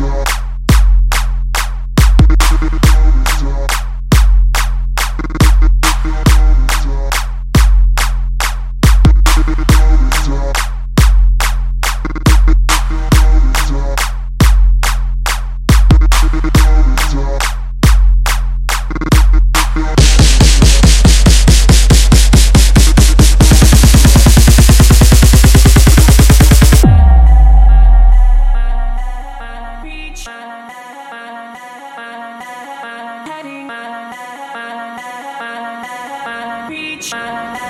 Stop. Bitch.